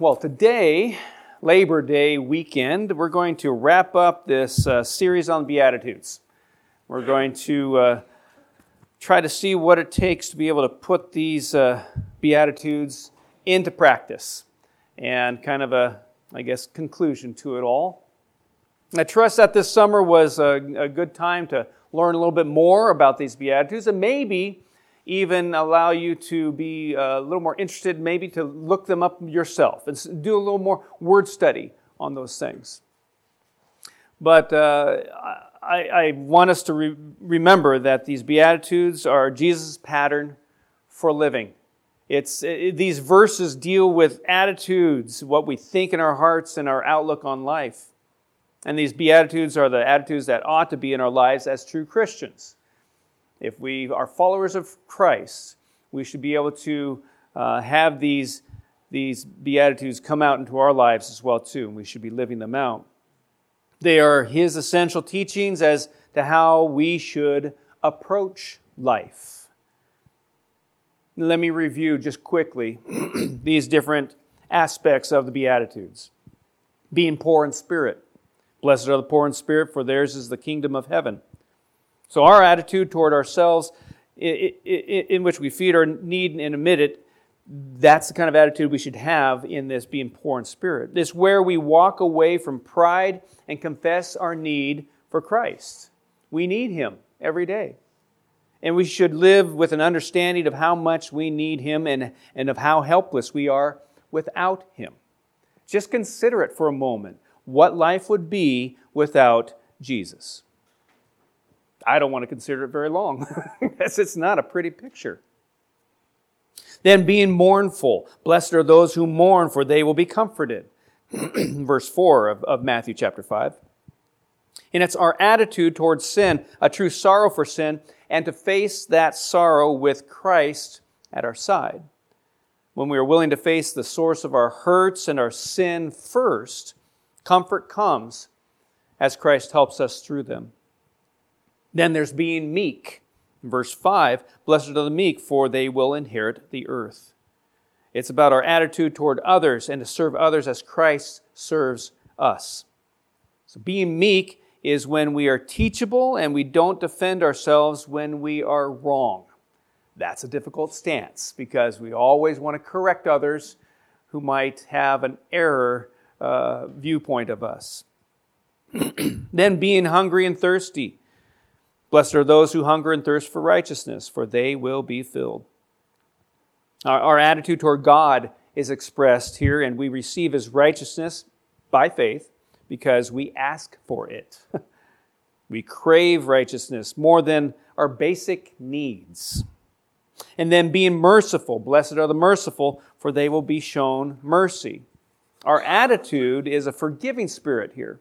Well, today, Labor Day weekend, we're going to wrap up this uh, series on Beatitudes. We're going to uh, try to see what it takes to be able to put these uh, Beatitudes into practice and kind of a, I guess, conclusion to it all. I trust that this summer was a, a good time to learn a little bit more about these Beatitudes and maybe even allow you to be uh, a little more interested, maybe to look them up yourself and do a little more word study on those things. But uh, I, I, want us to re- remember that these Beatitudes are Jesus' pattern for living. It's, it, these verses deal with attitudes, what we think in our hearts, and our outlook on life. And these Beatitudes are the attitudes that ought to be in our lives as true Christians if we are followers of Christ, we should be able to uh, have these, these Beatitudes come out into our lives as well, too, and we should be living them out. They are His essential teachings as to how we should approach life. Let me review just quickly these different aspects of the Beatitudes. Being poor in spirit. Blessed are the poor in spirit, for theirs is the kingdom of heaven. So, our attitude toward ourselves, in which we feed our need and admit it, that's the kind of attitude we should have in this being poor in spirit. It's where we walk away from pride and confess our need for Christ. We need Him every day. And we should live with an understanding of how much we need Him and, and of how helpless we are without Him. Just consider it for a moment what life would be without Jesus. I don't want to consider it very long because it's not a pretty picture. Then being mournful. Blessed are those who mourn, for they will be comforted. Verse 4 of, of Matthew chapter 5. And it's our attitude towards sin, a true sorrow for sin, and to face that sorrow with Christ at our side. When we are willing to face the source of our hurts and our sin first, comfort comes as Christ helps us through them. Then there's being meek. Verse 5 Blessed are the meek, for they will inherit the earth. It's about our attitude toward others and to serve others as Christ serves us. So being meek is when we are teachable and we don't defend ourselves when we are wrong. That's a difficult stance because we always want to correct others who might have an error uh, viewpoint of us. then being hungry and thirsty. Blessed are those who hunger and thirst for righteousness, for they will be filled. Our, our attitude toward God is expressed here, and we receive His righteousness by faith because we ask for it. we crave righteousness more than our basic needs. And then being merciful. Blessed are the merciful, for they will be shown mercy. Our attitude is a forgiving spirit here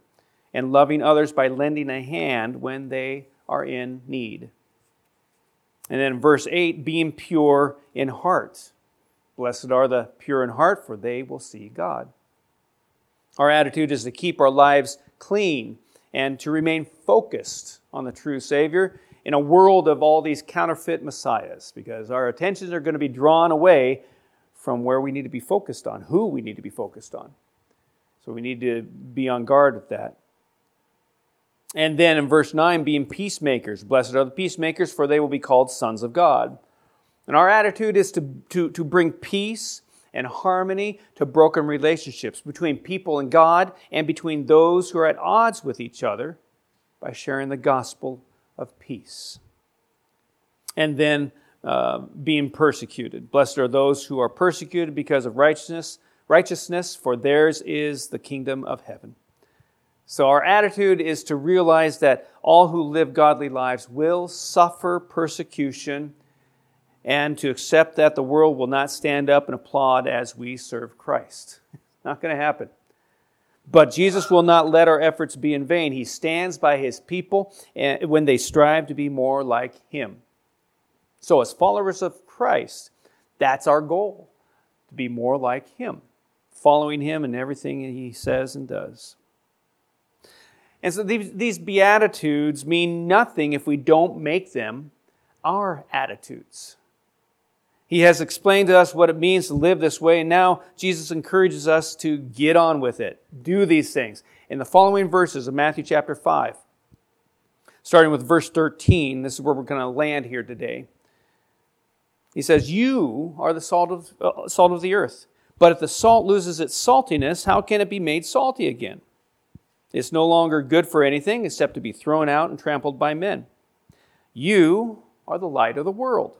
and loving others by lending a hand when they are in need. And then verse 8, being pure in heart. Blessed are the pure in heart, for they will see God. Our attitude is to keep our lives clean and to remain focused on the true Savior in a world of all these counterfeit messiahs, because our attentions are going to be drawn away from where we need to be focused on, who we need to be focused on. So we need to be on guard with that. And then in verse 9, being peacemakers. Blessed are the peacemakers, for they will be called sons of God. And our attitude is to, to, to bring peace and harmony to broken relationships between people and God and between those who are at odds with each other by sharing the gospel of peace. And then uh, being persecuted. Blessed are those who are persecuted because of righteousness, righteousness, for theirs is the kingdom of heaven. So, our attitude is to realize that all who live godly lives will suffer persecution and to accept that the world will not stand up and applaud as we serve Christ. Not going to happen. But Jesus will not let our efforts be in vain. He stands by his people when they strive to be more like him. So, as followers of Christ, that's our goal to be more like him, following him in everything he says and does. And so these, these Beatitudes mean nothing if we don't make them our attitudes. He has explained to us what it means to live this way, and now Jesus encourages us to get on with it. Do these things. In the following verses of Matthew chapter 5, starting with verse 13, this is where we're going to land here today. He says, You are the salt of, uh, salt of the earth. But if the salt loses its saltiness, how can it be made salty again? It's no longer good for anything except to be thrown out and trampled by men. You are the light of the world.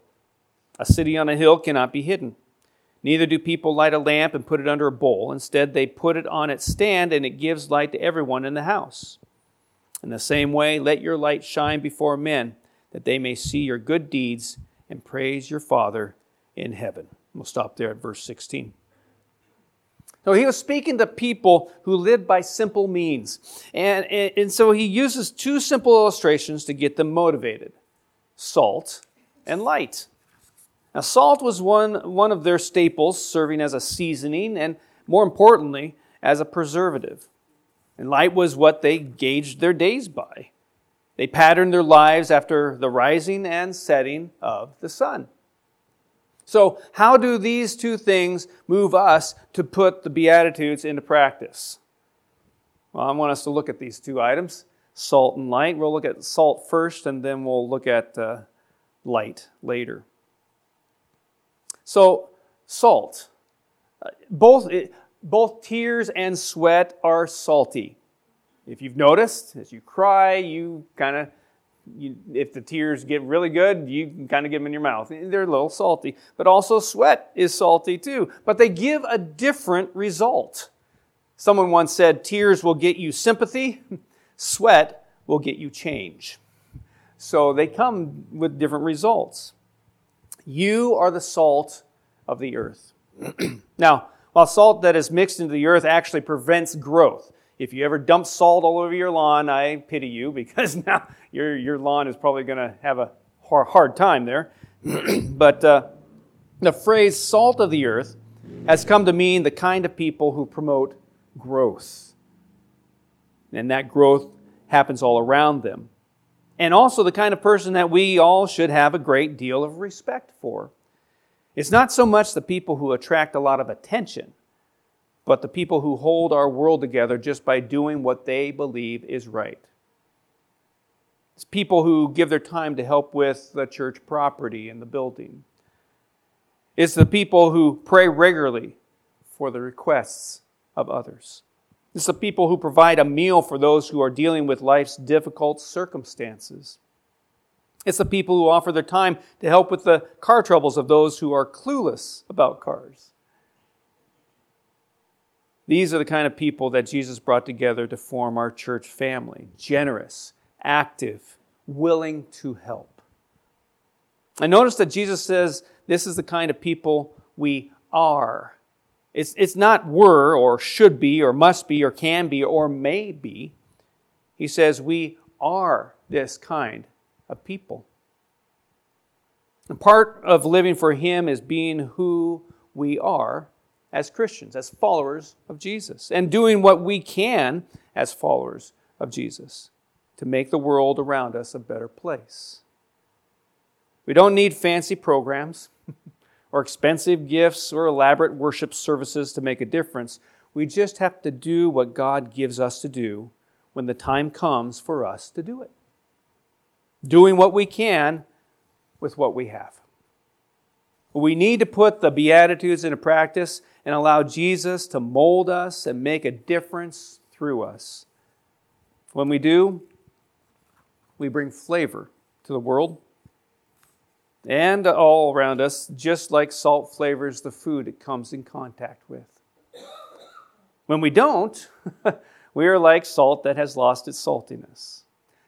A city on a hill cannot be hidden. Neither do people light a lamp and put it under a bowl. Instead, they put it on its stand, and it gives light to everyone in the house. In the same way, let your light shine before men, that they may see your good deeds and praise your Father in heaven. We'll stop there at verse 16. So he was speaking to people who lived by simple means. And, and, and, so he uses two simple illustrations to get them motivated salt and light. Now, salt was one, one of their staples, serving as a seasoning and, more importantly, as a preservative. And light was what they gauged their days by. They patterned their lives after the rising and setting of the sun. So, how do these two things move us to put the Beatitudes into practice? Well, I want us to look at these two items salt and light. We'll look at salt first, and then we'll look at uh, light later. So, salt. Both, both tears and sweat are salty. If you've noticed, as you cry, you kind of you, if the tears get really good, you can kind of get them in your mouth. They're a little salty. But also, sweat is salty too. But they give a different result. Someone once said, Tears will get you sympathy, sweat will get you change. So they come with different results. You are the salt of the earth. now, while salt that is mixed into the earth actually prevents growth, if you ever dump salt all over your lawn, I pity you because now your, your lawn is probably going to have a hard time there. but uh, the phrase salt of the earth has come to mean the kind of people who promote growth. And that growth happens all around them. And also the kind of person that we all should have a great deal of respect for. It's not so much the people who attract a lot of attention but the people who hold our world together just by doing what they believe is right. It's people who give their time to help with the church property and the building. It's the people who pray regularly for the requests of others. It's the people who provide a meal for those who are dealing with life's difficult circumstances. It's the people who offer their time to help with the car troubles of those who are clueless about cars. These are the kind of people that Jesus brought together to form our church family generous, active, willing to help. I notice that Jesus says this is the kind of people we are. It's, it's not were or should be or must be or can be or may be. He says we are this kind of people. And part of living for Him is being who we are as Christians, as followers of Jesus, and doing what we can as followers of Jesus to make the world around us a better place. We don't need fancy programs or expensive gifts or elaborate worship services to make a difference. We just have to do what God gives us to do when the time comes for us to do it. Doing what we can with what we have. We need to put the Beatitudes into practice and allow Jesus to mold us and make a difference through us. When we do, we bring flavor to the world and all around us, just like salt flavors the food it comes in contact with. When we don't, we are like salt that has lost its saltiness.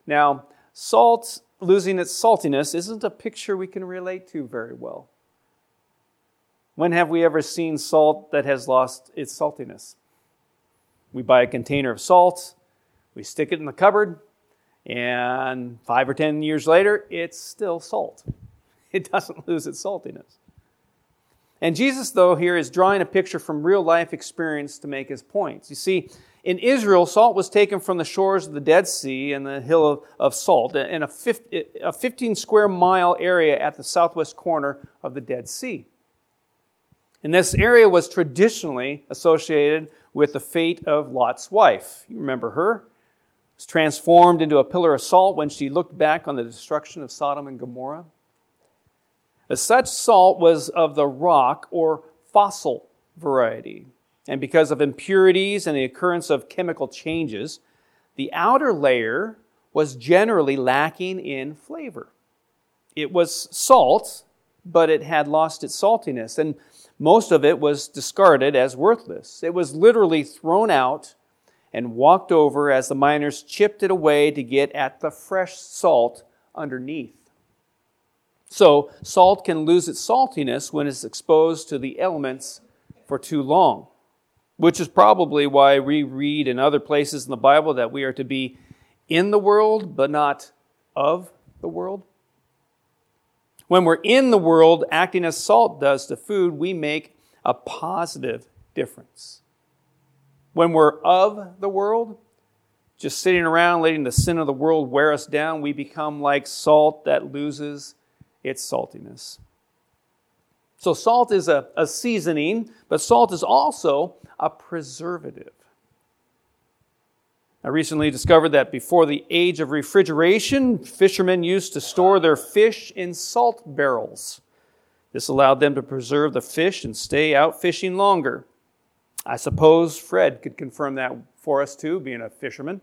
Now, salt losing its saltiness isn't a picture we can relate to very well. When have we ever seen salt that has lost its saltiness? We buy a container of salt, we stick it in the cupboard, and five or ten years later, it's still salt. It doesn't lose its saltiness. And Jesus, though, here is drawing a picture from real life experience to make his points. You see, In Israel, salt was taken from the shores of the Dead Sea and the hill of, of salt in a, 50, a 15 square mile area at the southwest corner of the Dead Sea. And this area was traditionally associated with the fate of Lot's wife. You remember her? Was transformed into a pillar of salt when she looked back on the destruction of Sodom and Gomorrah. As such salt was of the rock or fossil variety. And because of impurities and the occurrence of chemical changes, the outer layer was generally lacking in flavor. It was salt, but it had lost its saltiness, and most of it was discarded as worthless. It was literally thrown out and walked over as the miners chipped it away to get at the fresh salt underneath. So, salt can lose its saltiness when it's exposed to the elements for too long which is probably why we read in other places in the Bible that we are to be in the world, but not of the world. When we're in the world, acting as salt does to food, we make a positive difference. When we're of the world, just sitting around letting the sin of the world wear us down, we become like salt that loses its saltiness. So, salt is a, a seasoning, but salt is also a preservative. I recently discovered that before the age of refrigeration, fishermen used to store their fish in salt barrels. This allowed them to preserve the fish and stay out fishing longer. I suppose Fred could confirm that for us too, being a fisherman.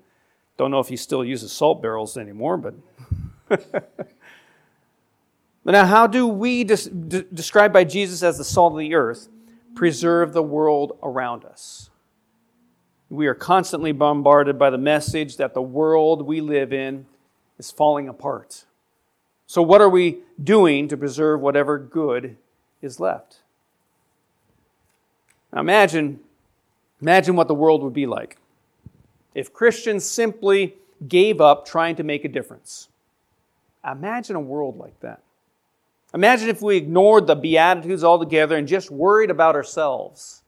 Don't know if he still uses salt barrels anymore, but. but now, how do we, des- described by Jesus as the salt of the earth, preserve the world around us. We are constantly bombarded by the message that the world we live in is falling apart. So, what are we doing to preserve whatever good is left? Now, imagine, imagine what the world would be like if Christians simply gave up trying to make a difference. Imagine a world like that. Imagine if we ignored the Beatitudes altogether and just worried about ourselves.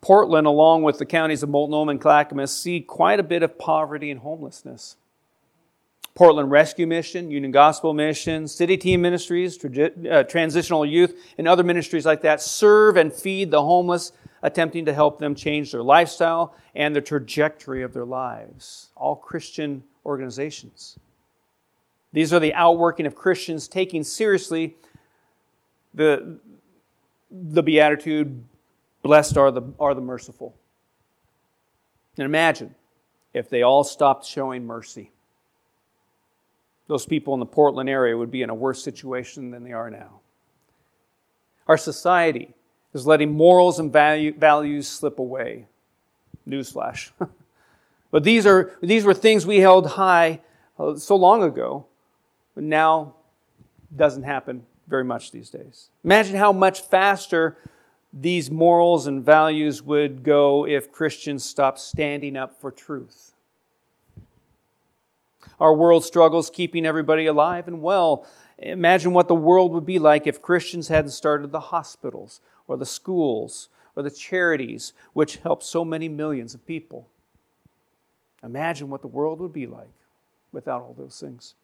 Portland, along with the counties of Multnomah and Clackamas, see quite a bit of poverty and homelessness. Portland Rescue Mission, Union Gospel Mission, City Team Ministries, uh, Transitional Youth, and other ministries like that serve and feed the homeless, attempting to help them change their lifestyle and the trajectory of their lives. All Christian organizations. These are the outworking of Christians taking seriously the, the beatitude, blessed are the, are the merciful. And imagine if they all stopped showing mercy. Those people in the Portland area would be in a worse situation than they are now. Our society is letting morals and value, values slip away. Newsflash. but these, are, these were things we held high uh, so long ago but now doesn't happen very much these days. Imagine how much faster these morals and values would go if Christians stopped standing up for truth. Our world struggles keeping everybody alive and well. Imagine what the world would be like if Christians hadn't started the hospitals or the schools or the charities which help so many millions of people. Imagine what the world would be like without all those things.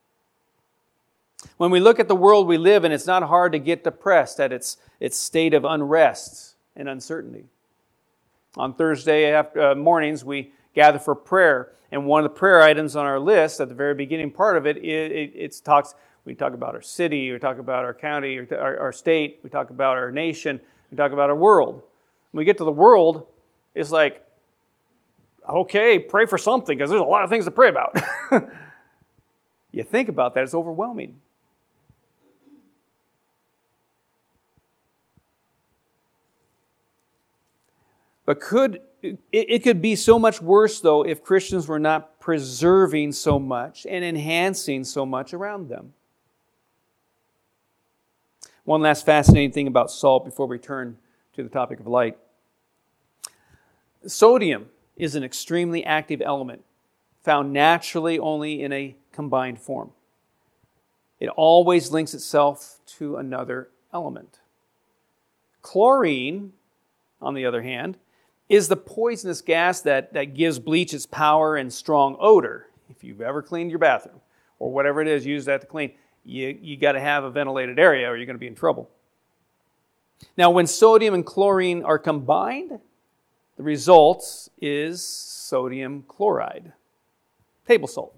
When we look at the world we live in, it's not hard to get depressed at its, its state of unrest and uncertainty. On Thursday after, uh, mornings, we gather for prayer, and one of the prayer items on our list at the very beginning part of it, it, it it's talks. We talk about our city, we talk about our county, our, our state, we talk about our nation, we talk about our world. When we get to the world, it's like, okay, pray for something because there's a lot of things to pray about. you think about that, it's overwhelming. But could it, it could be so much worse though if Christians were not preserving so much and enhancing so much around them. One last fascinating thing about salt before we turn to the topic of light. Sodium is an extremely active element found naturally only in a combined form. It always links itself to another element. Chlorine on the other hand, is the poisonous gas that, that gives bleach its power and strong odor. If you've ever cleaned your bathroom or whatever it is, use that to clean, you, you got to have a ventilated area or you're going to be in trouble. Now, when sodium and chlorine are combined, the result is sodium chloride, table salt.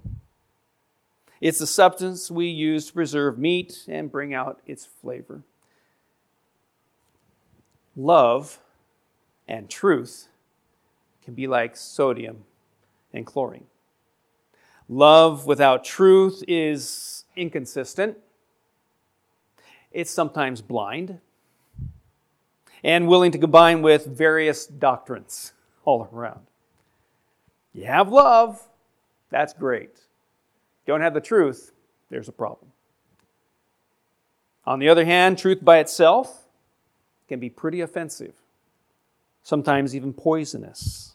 It's the substance we use to preserve meat and bring out its flavor. Love and truth can be like sodium and chlorine. Love without truth is inconsistent. It's sometimes blind and willing to combine with various doctrines all around. You have love, that's great. Don't have the truth, there's a problem. On the other hand, truth by itself can be pretty offensive, sometimes even poisonous.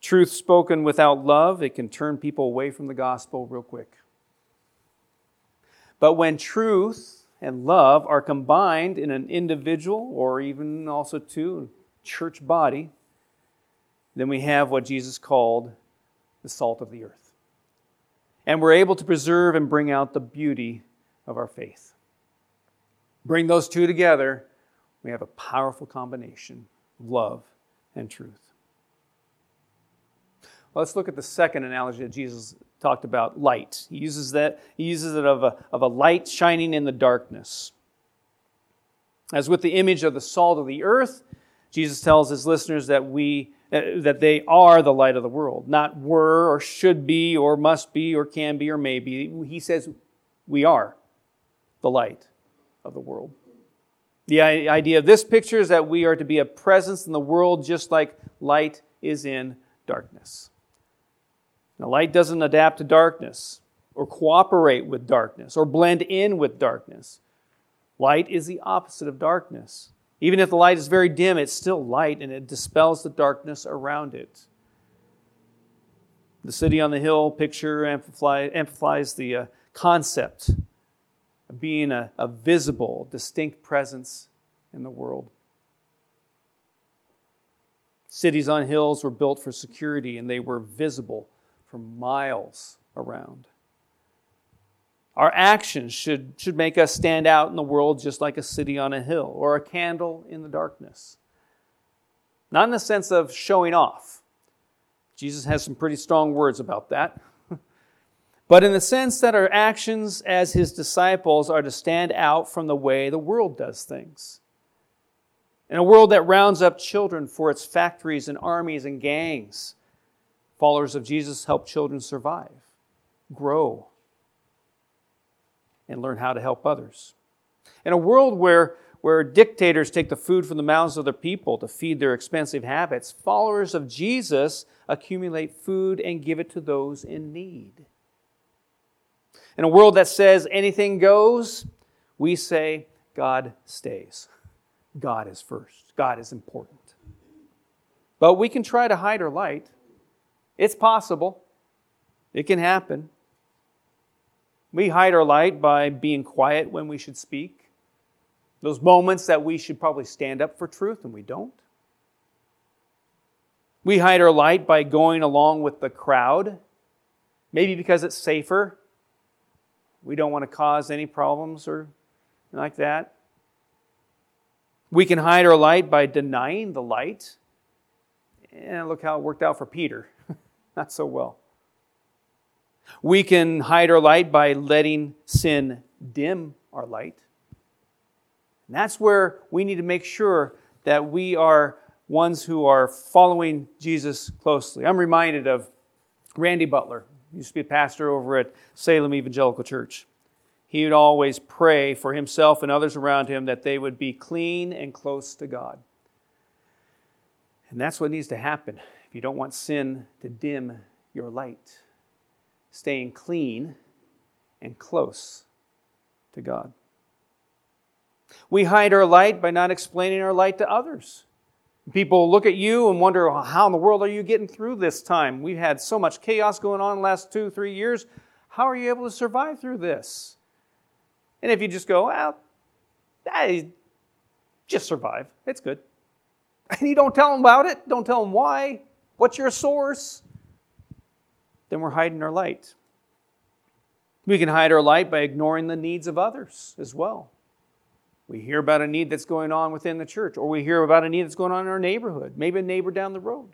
Truth spoken without love, it can turn people away from the gospel real quick. But when truth and love are combined in an individual or even also two church body, then we have what Jesus called the salt of the earth. And we're able to preserve and bring out the beauty of our faith. Bring those two together, we have a powerful combination of love and truth. Well, let's look at the second analogy that Jesus talked about light. He uses that, he uses it of a, of a light shining in the darkness. As with the image of the salt of the earth, Jesus tells his listeners that we uh, that they are the light of the world, not were or should be or must be or can be or may be. He says we are the light of the world. The idea of this picture is that we are to be a presence in the world just like light is in darkness. Now, light doesn't adapt to darkness or cooperate with darkness or blend in with darkness. Light is the opposite of darkness. Even if the light is very dim, it's still light and it dispels the darkness around it. The city on the hill picture amplifies the uh, concept of being a, a visible, distinct presence in the world. Cities on hills were built for security and they were visible for miles around. Our actions should, should make us stand out in the world just like a city on a hill or a candle in the darkness. Not in the sense of showing off. Jesus has some pretty strong words about that. But in the sense that our actions as his disciples are to stand out from the way the world does things. In a world that rounds up children for its factories and armies and gangs, Followers of Jesus help children survive, grow, and learn how to help others. In a world where, where dictators take the food from the mouths of their people to feed their expensive habits, followers of Jesus accumulate food and give it to those in need. In a world that says anything goes, we say God stays. God is first. God is important. But we can try to hide our light it's possible, it can happen. We hide our light by being quiet when we should speak. Those moments that we should probably stand up for truth and we don't. We hide our light by going along with the crowd, maybe because it's safer. We don't want to cause any problems or like that. We can hide our light by denying the light. And look how it worked out for Peter not so well. We can hide our light by letting sin dim our light. And that's where we need to make sure that we are ones who are following Jesus closely. I'm reminded of Randy Butler, used to be a pastor over at Salem Evangelical Church. He would always pray for himself and others around him that they would be clean and close to God. And that's what needs to happen if you don't want sin to dim your light, staying clean and close to God. We hide our light by not explaining our light to others. People look at you and wonder, well, how in the world are you getting through this time? We've had so much chaos going on the last two, three years. How are you able to survive through this? And if you just go, well, Just survive. It's good. And you don't tell them about it. Don't tell them why. What's your source? Then we're hiding our light. We can hide our light by ignoring the needs of others as well. We hear about a need that's going on within the church, or we hear about a need that's going on in our neighborhood, maybe a neighbor down the road.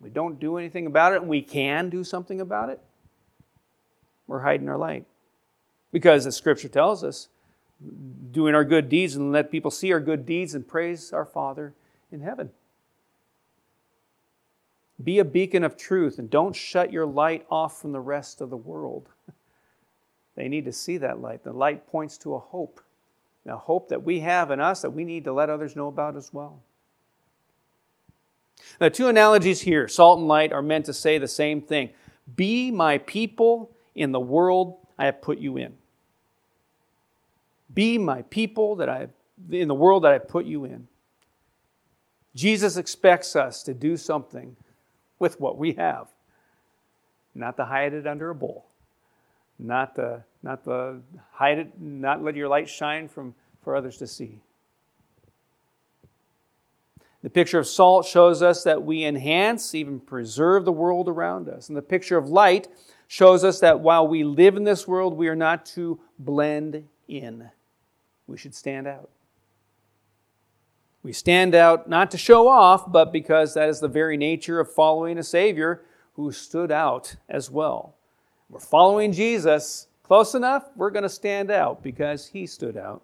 We don't do anything about it, and we can do something about it. We're hiding our light. Because as Scripture tells us, doing our good deeds and let people see our good deeds and praise our Father in heaven. Be a beacon of truth and don't shut your light off from the rest of the world. They need to see that light. The light points to a hope, a hope that we have in us that we need to let others know about as well. The two analogies here, salt and light, are meant to say the same thing. Be my people in the world I have put you in. Be my people that I in the world that I put you in. Jesus expects us to do something with what we have, not to hide it under a bowl, not to not to hide it, not let your light shine from for others to see. The picture of salt shows us that we enhance, even preserve the world around us. And the picture of light shows us that while we live in this world, we are not to blend in. We should stand out. We stand out not to show off, but because that is the very nature of following a Savior who stood out as well. We're following Jesus close enough, we're going to stand out because he stood out.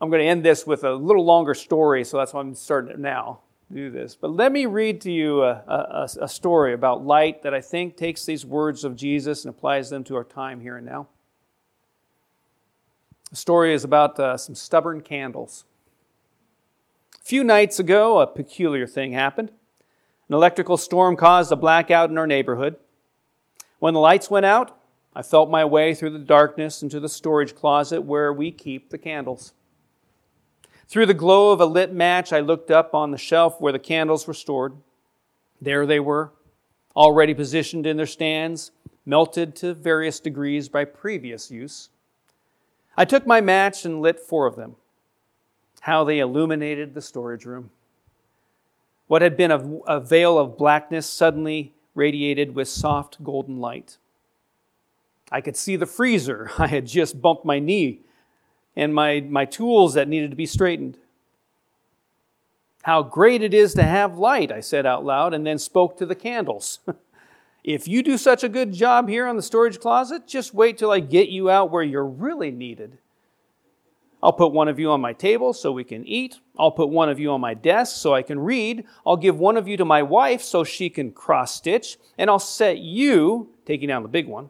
I'm going to end this with a little longer story, so that's why I'm starting now do this. But let me read to you a, a, a, story about light that I think takes these words of Jesus and applies them to our time here and now. The story is about uh, some stubborn candles. A few nights ago, a peculiar thing happened. An electrical storm caused a blackout in our neighborhood. When the lights went out, I felt my way through the darkness into the storage closet where we keep the candles. Through the glow of a lit match, I looked up on the shelf where the candles were stored. There they were, already positioned in their stands, melted to various degrees by previous use. I took my match and lit four of them. How they illuminated the storage room. What had been a, a veil of blackness suddenly radiated with soft golden light. I could see the freezer. I had just bumped my knee and my, my tools that needed to be straightened. How great it is to have light, I said out loud, and then spoke to the candles. if you do such a good job here on the storage closet, just wait till I get you out where you're really needed. I'll put one of you on my table so we can eat. I'll put one of you on my desk so I can read. I'll give one of you to my wife so she can cross stitch. And I'll set you, taking down the big one,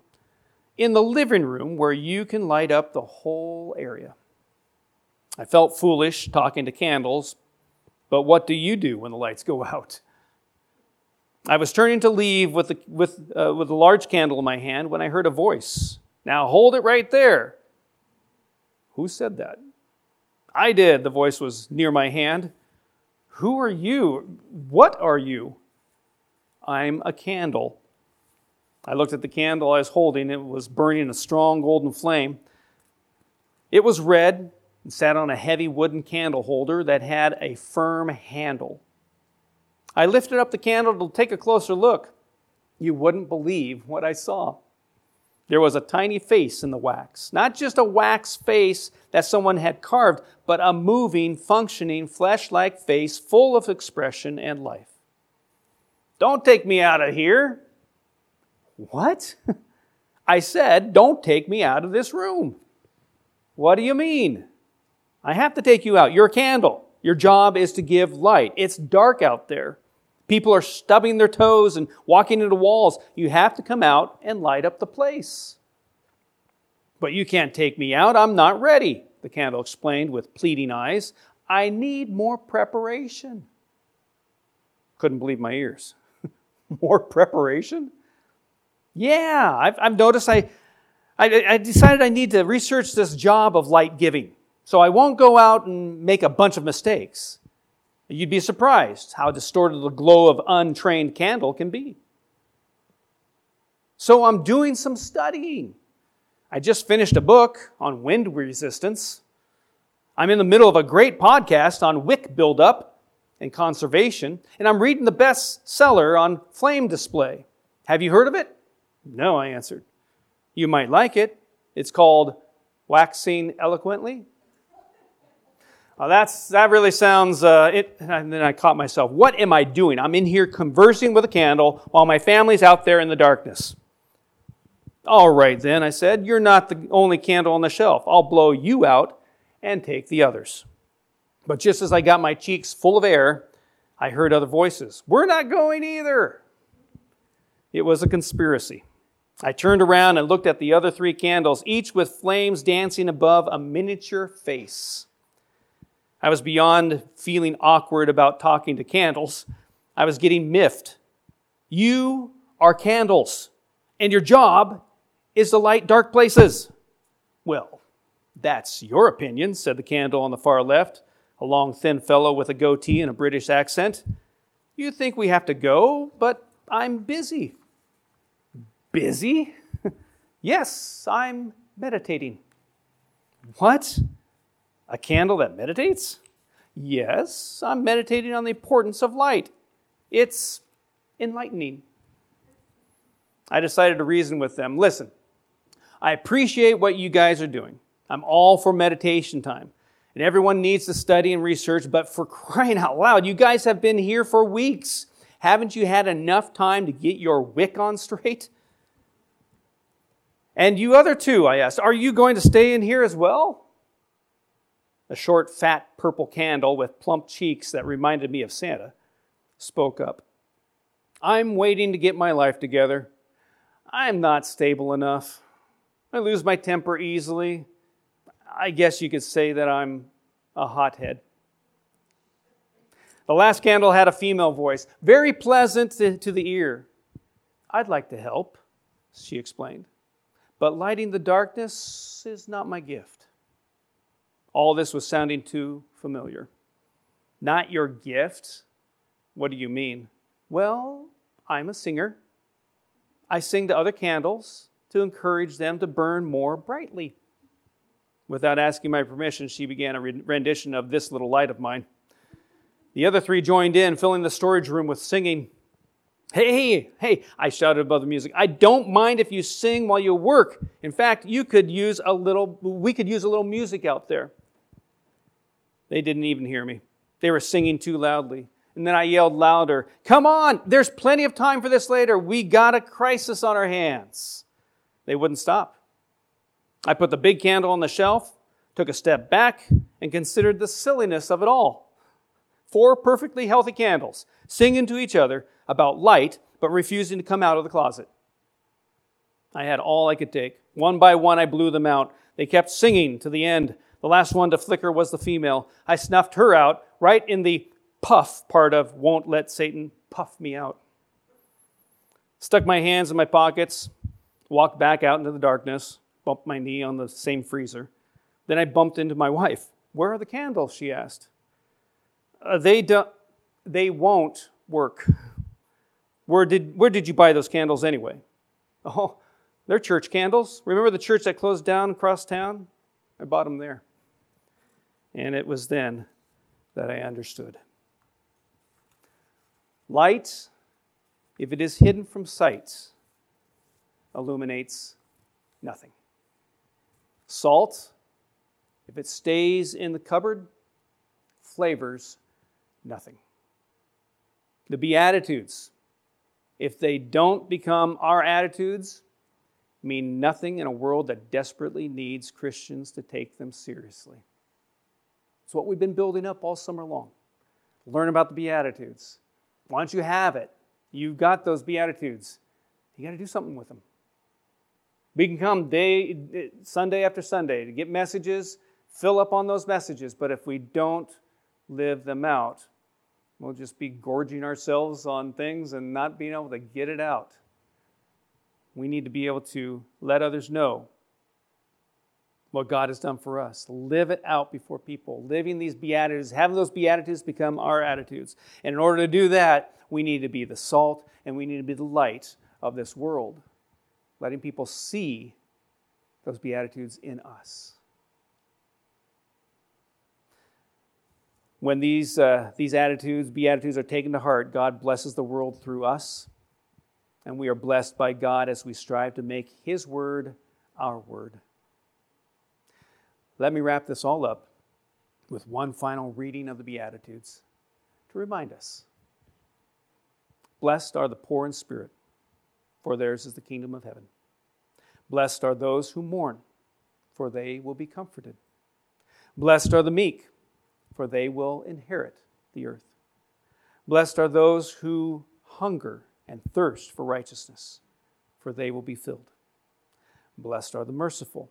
in the living room where you can light up the whole area. I felt foolish talking to candles, but what do you do when the lights go out? I was turning to leave with, the, with, uh, with a large candle in my hand when I heard a voice. Now hold it right there. Who said that? I did. The voice was near my hand. Who are you? What are you? I'm a candle. I looked at the candle I was holding. It was burning a strong golden flame. It was red and sat on a heavy wooden candle holder that had a firm handle. I lifted up the candle to take a closer look. You wouldn't believe what I saw. There was a tiny face in the wax. Not just a wax face that someone had carved, but a moving, functioning, flesh like face full of expression and life. Don't take me out of here, what? I said, Don't take me out of this room. What do you mean? I have to take you out. You're a candle. Your job is to give light. It's dark out there. People are stubbing their toes and walking into walls. You have to come out and light up the place. But you can't take me out. I'm not ready, the candle explained with pleading eyes. I need more preparation. Couldn't believe my ears. more preparation? Yeah, I've, I've noticed I, I, I decided I need to research this job of light giving. So I won't go out and make a bunch of mistakes. You'd be surprised how distorted the glow of untrained candle can be. So I'm doing some studying. I just finished a book on wind resistance. I'm in the middle of a great podcast on wick buildup and conservation, and I'm reading the bestseller on flame display. Have you heard of it? No, I answered. You might like it. It's called Waxing Eloquently. Uh, that's, that really sounds, uh, it, and then I caught myself. What am I doing? I'm in here conversing with a candle while my family's out there in the darkness. All right, then, I said, you're not the only candle on the shelf. I'll blow you out and take the others. But just as I got my cheeks full of air, I heard other voices. We're not going either. It was a conspiracy. I turned around and looked at the other three candles, each with flames dancing above a miniature face. I was beyond feeling awkward about talking to candles. I was getting miffed. You are candles, and your job is to light dark places. Well, that's your opinion, said the candle on the far left, a long, thin fellow with a goatee and a British accent. You think we have to go, but I'm busy. Busy? yes, I'm meditating. What? A candle that meditates? Yes, I'm meditating on the importance of light. It's enlightening. I decided to reason with them. Listen, I appreciate what you guys are doing. I'm all for meditation time. And everyone needs to study and research, but for crying out loud, you guys have been here for weeks. Haven't you had enough time to get your wick on straight? And you other two, I asked, are you going to stay in here as well? A short, fat purple candle with plump cheeks that reminded me of Santa spoke up. I'm waiting to get my life together. I'm not stable enough. I lose my temper easily. I guess you could say that I'm a hothead. The last candle had a female voice, very pleasant to, to the ear. I'd like to help, she explained, but lighting the darkness is not my gift. All this was sounding too familiar. Not your gift? What do you mean? Well, I'm a singer. I sing to other candles to encourage them to burn more brightly. Without asking my permission, she began a rendition of This Little Light of Mine. The other three joined in, filling the storage room with singing. Hey, hey, hey, I shouted above the music. I don't mind if you sing while you work. In fact, you could use a little, we could use a little music out there. They didn't even hear me. They were singing too loudly. And then I yelled louder, Come on, there's plenty of time for this later. We got a crisis on our hands. They wouldn't stop. I put the big candle on the shelf, took a step back, and considered the silliness of it all. Four perfectly healthy candles singing to each other about light, but refusing to come out of the closet. I had all I could take. One by one, I blew them out. They kept singing to the end. The last one to flicker was the female. I snuffed her out right in the puff part of won't let Satan puff me out. Stuck my hands in my pockets, walked back out into the darkness, bumped my knee on the same freezer. Then I bumped into my wife. Where are the candles? She asked. Uh, they, do, they won't work. Where did, where did you buy those candles anyway? Oh, they're church candles. Remember the church that closed down across town? I bought them there. And it was then that I understood. Light, if it is hidden from sight, illuminates nothing. Salt, if it stays in the cupboard, flavors nothing. The Beatitudes, if they don't become our attitudes, mean nothing in a world that desperately needs Christians to take them seriously. It's what we've been building up all summer long. Learn about the Beatitudes. Once you have it, you've got those Beatitudes, you got to do something with them. We can come day, Sunday after Sunday to get messages, fill up on those messages, but if we don't live them out, we'll just be gorging ourselves on things and not being able to get it out. We need to be able to let others know what God has done for us. Live it out before people. Living these Beatitudes, having those Beatitudes become our attitudes. And in order to do that, we need to be the salt and we need to be the light of this world letting people see those Beatitudes in us. When these, uh, these attitudes, Beatitudes, are taken to heart, God blesses the world through us. And we are blessed by God as we strive to make His word our word. Let me wrap this all up with one final reading of the Beatitudes to remind us. Blessed are the poor in spirit, for theirs is the kingdom of heaven. Blessed are those who mourn, for they will be comforted. Blessed are the meek, for they will inherit the earth. Blessed are those who hunger and thirst for righteousness, for they will be filled. Blessed are the merciful,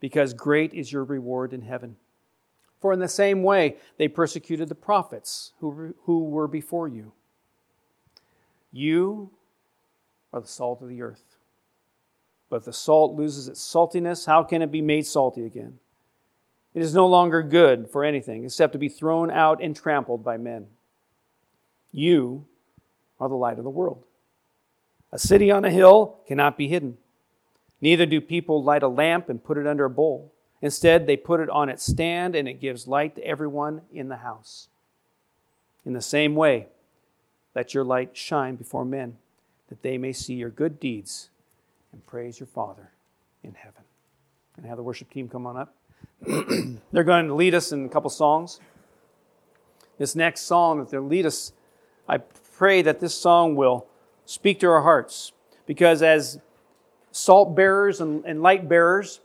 because great is your reward in heaven. For in the same way they persecuted the prophets who, who were before you. You are the salt of the earth. But if the salt loses its saltiness, how can it be made salty again? It is no longer good for anything except to be thrown out and trampled by men. You are the light of the world. A city on a hill cannot be hidden. Neither do people light a lamp and put it under a bowl. Instead, they put it on its stand and it gives light to everyone in the house. In the same way, let your light shine before men, that they may see your good deeds and praise your Father in heaven. And have the worship team come on up. They're going to lead us in a couple songs. This next song that they'll lead us, I pray that this song will speak to our hearts. Because as salt bearers and, and light bearers,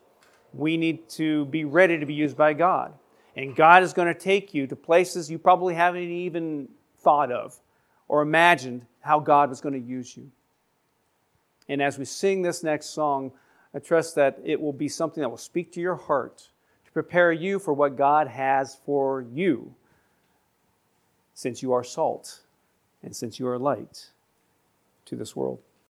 we need to be ready to be used by God. And God is going to take you to places you probably haven't even thought of or imagined how God was going to use you. And as we sing this next song, I trust that it will be something that will speak to your heart to prepare you for what God has for you, since you are salt and since you are light to this world.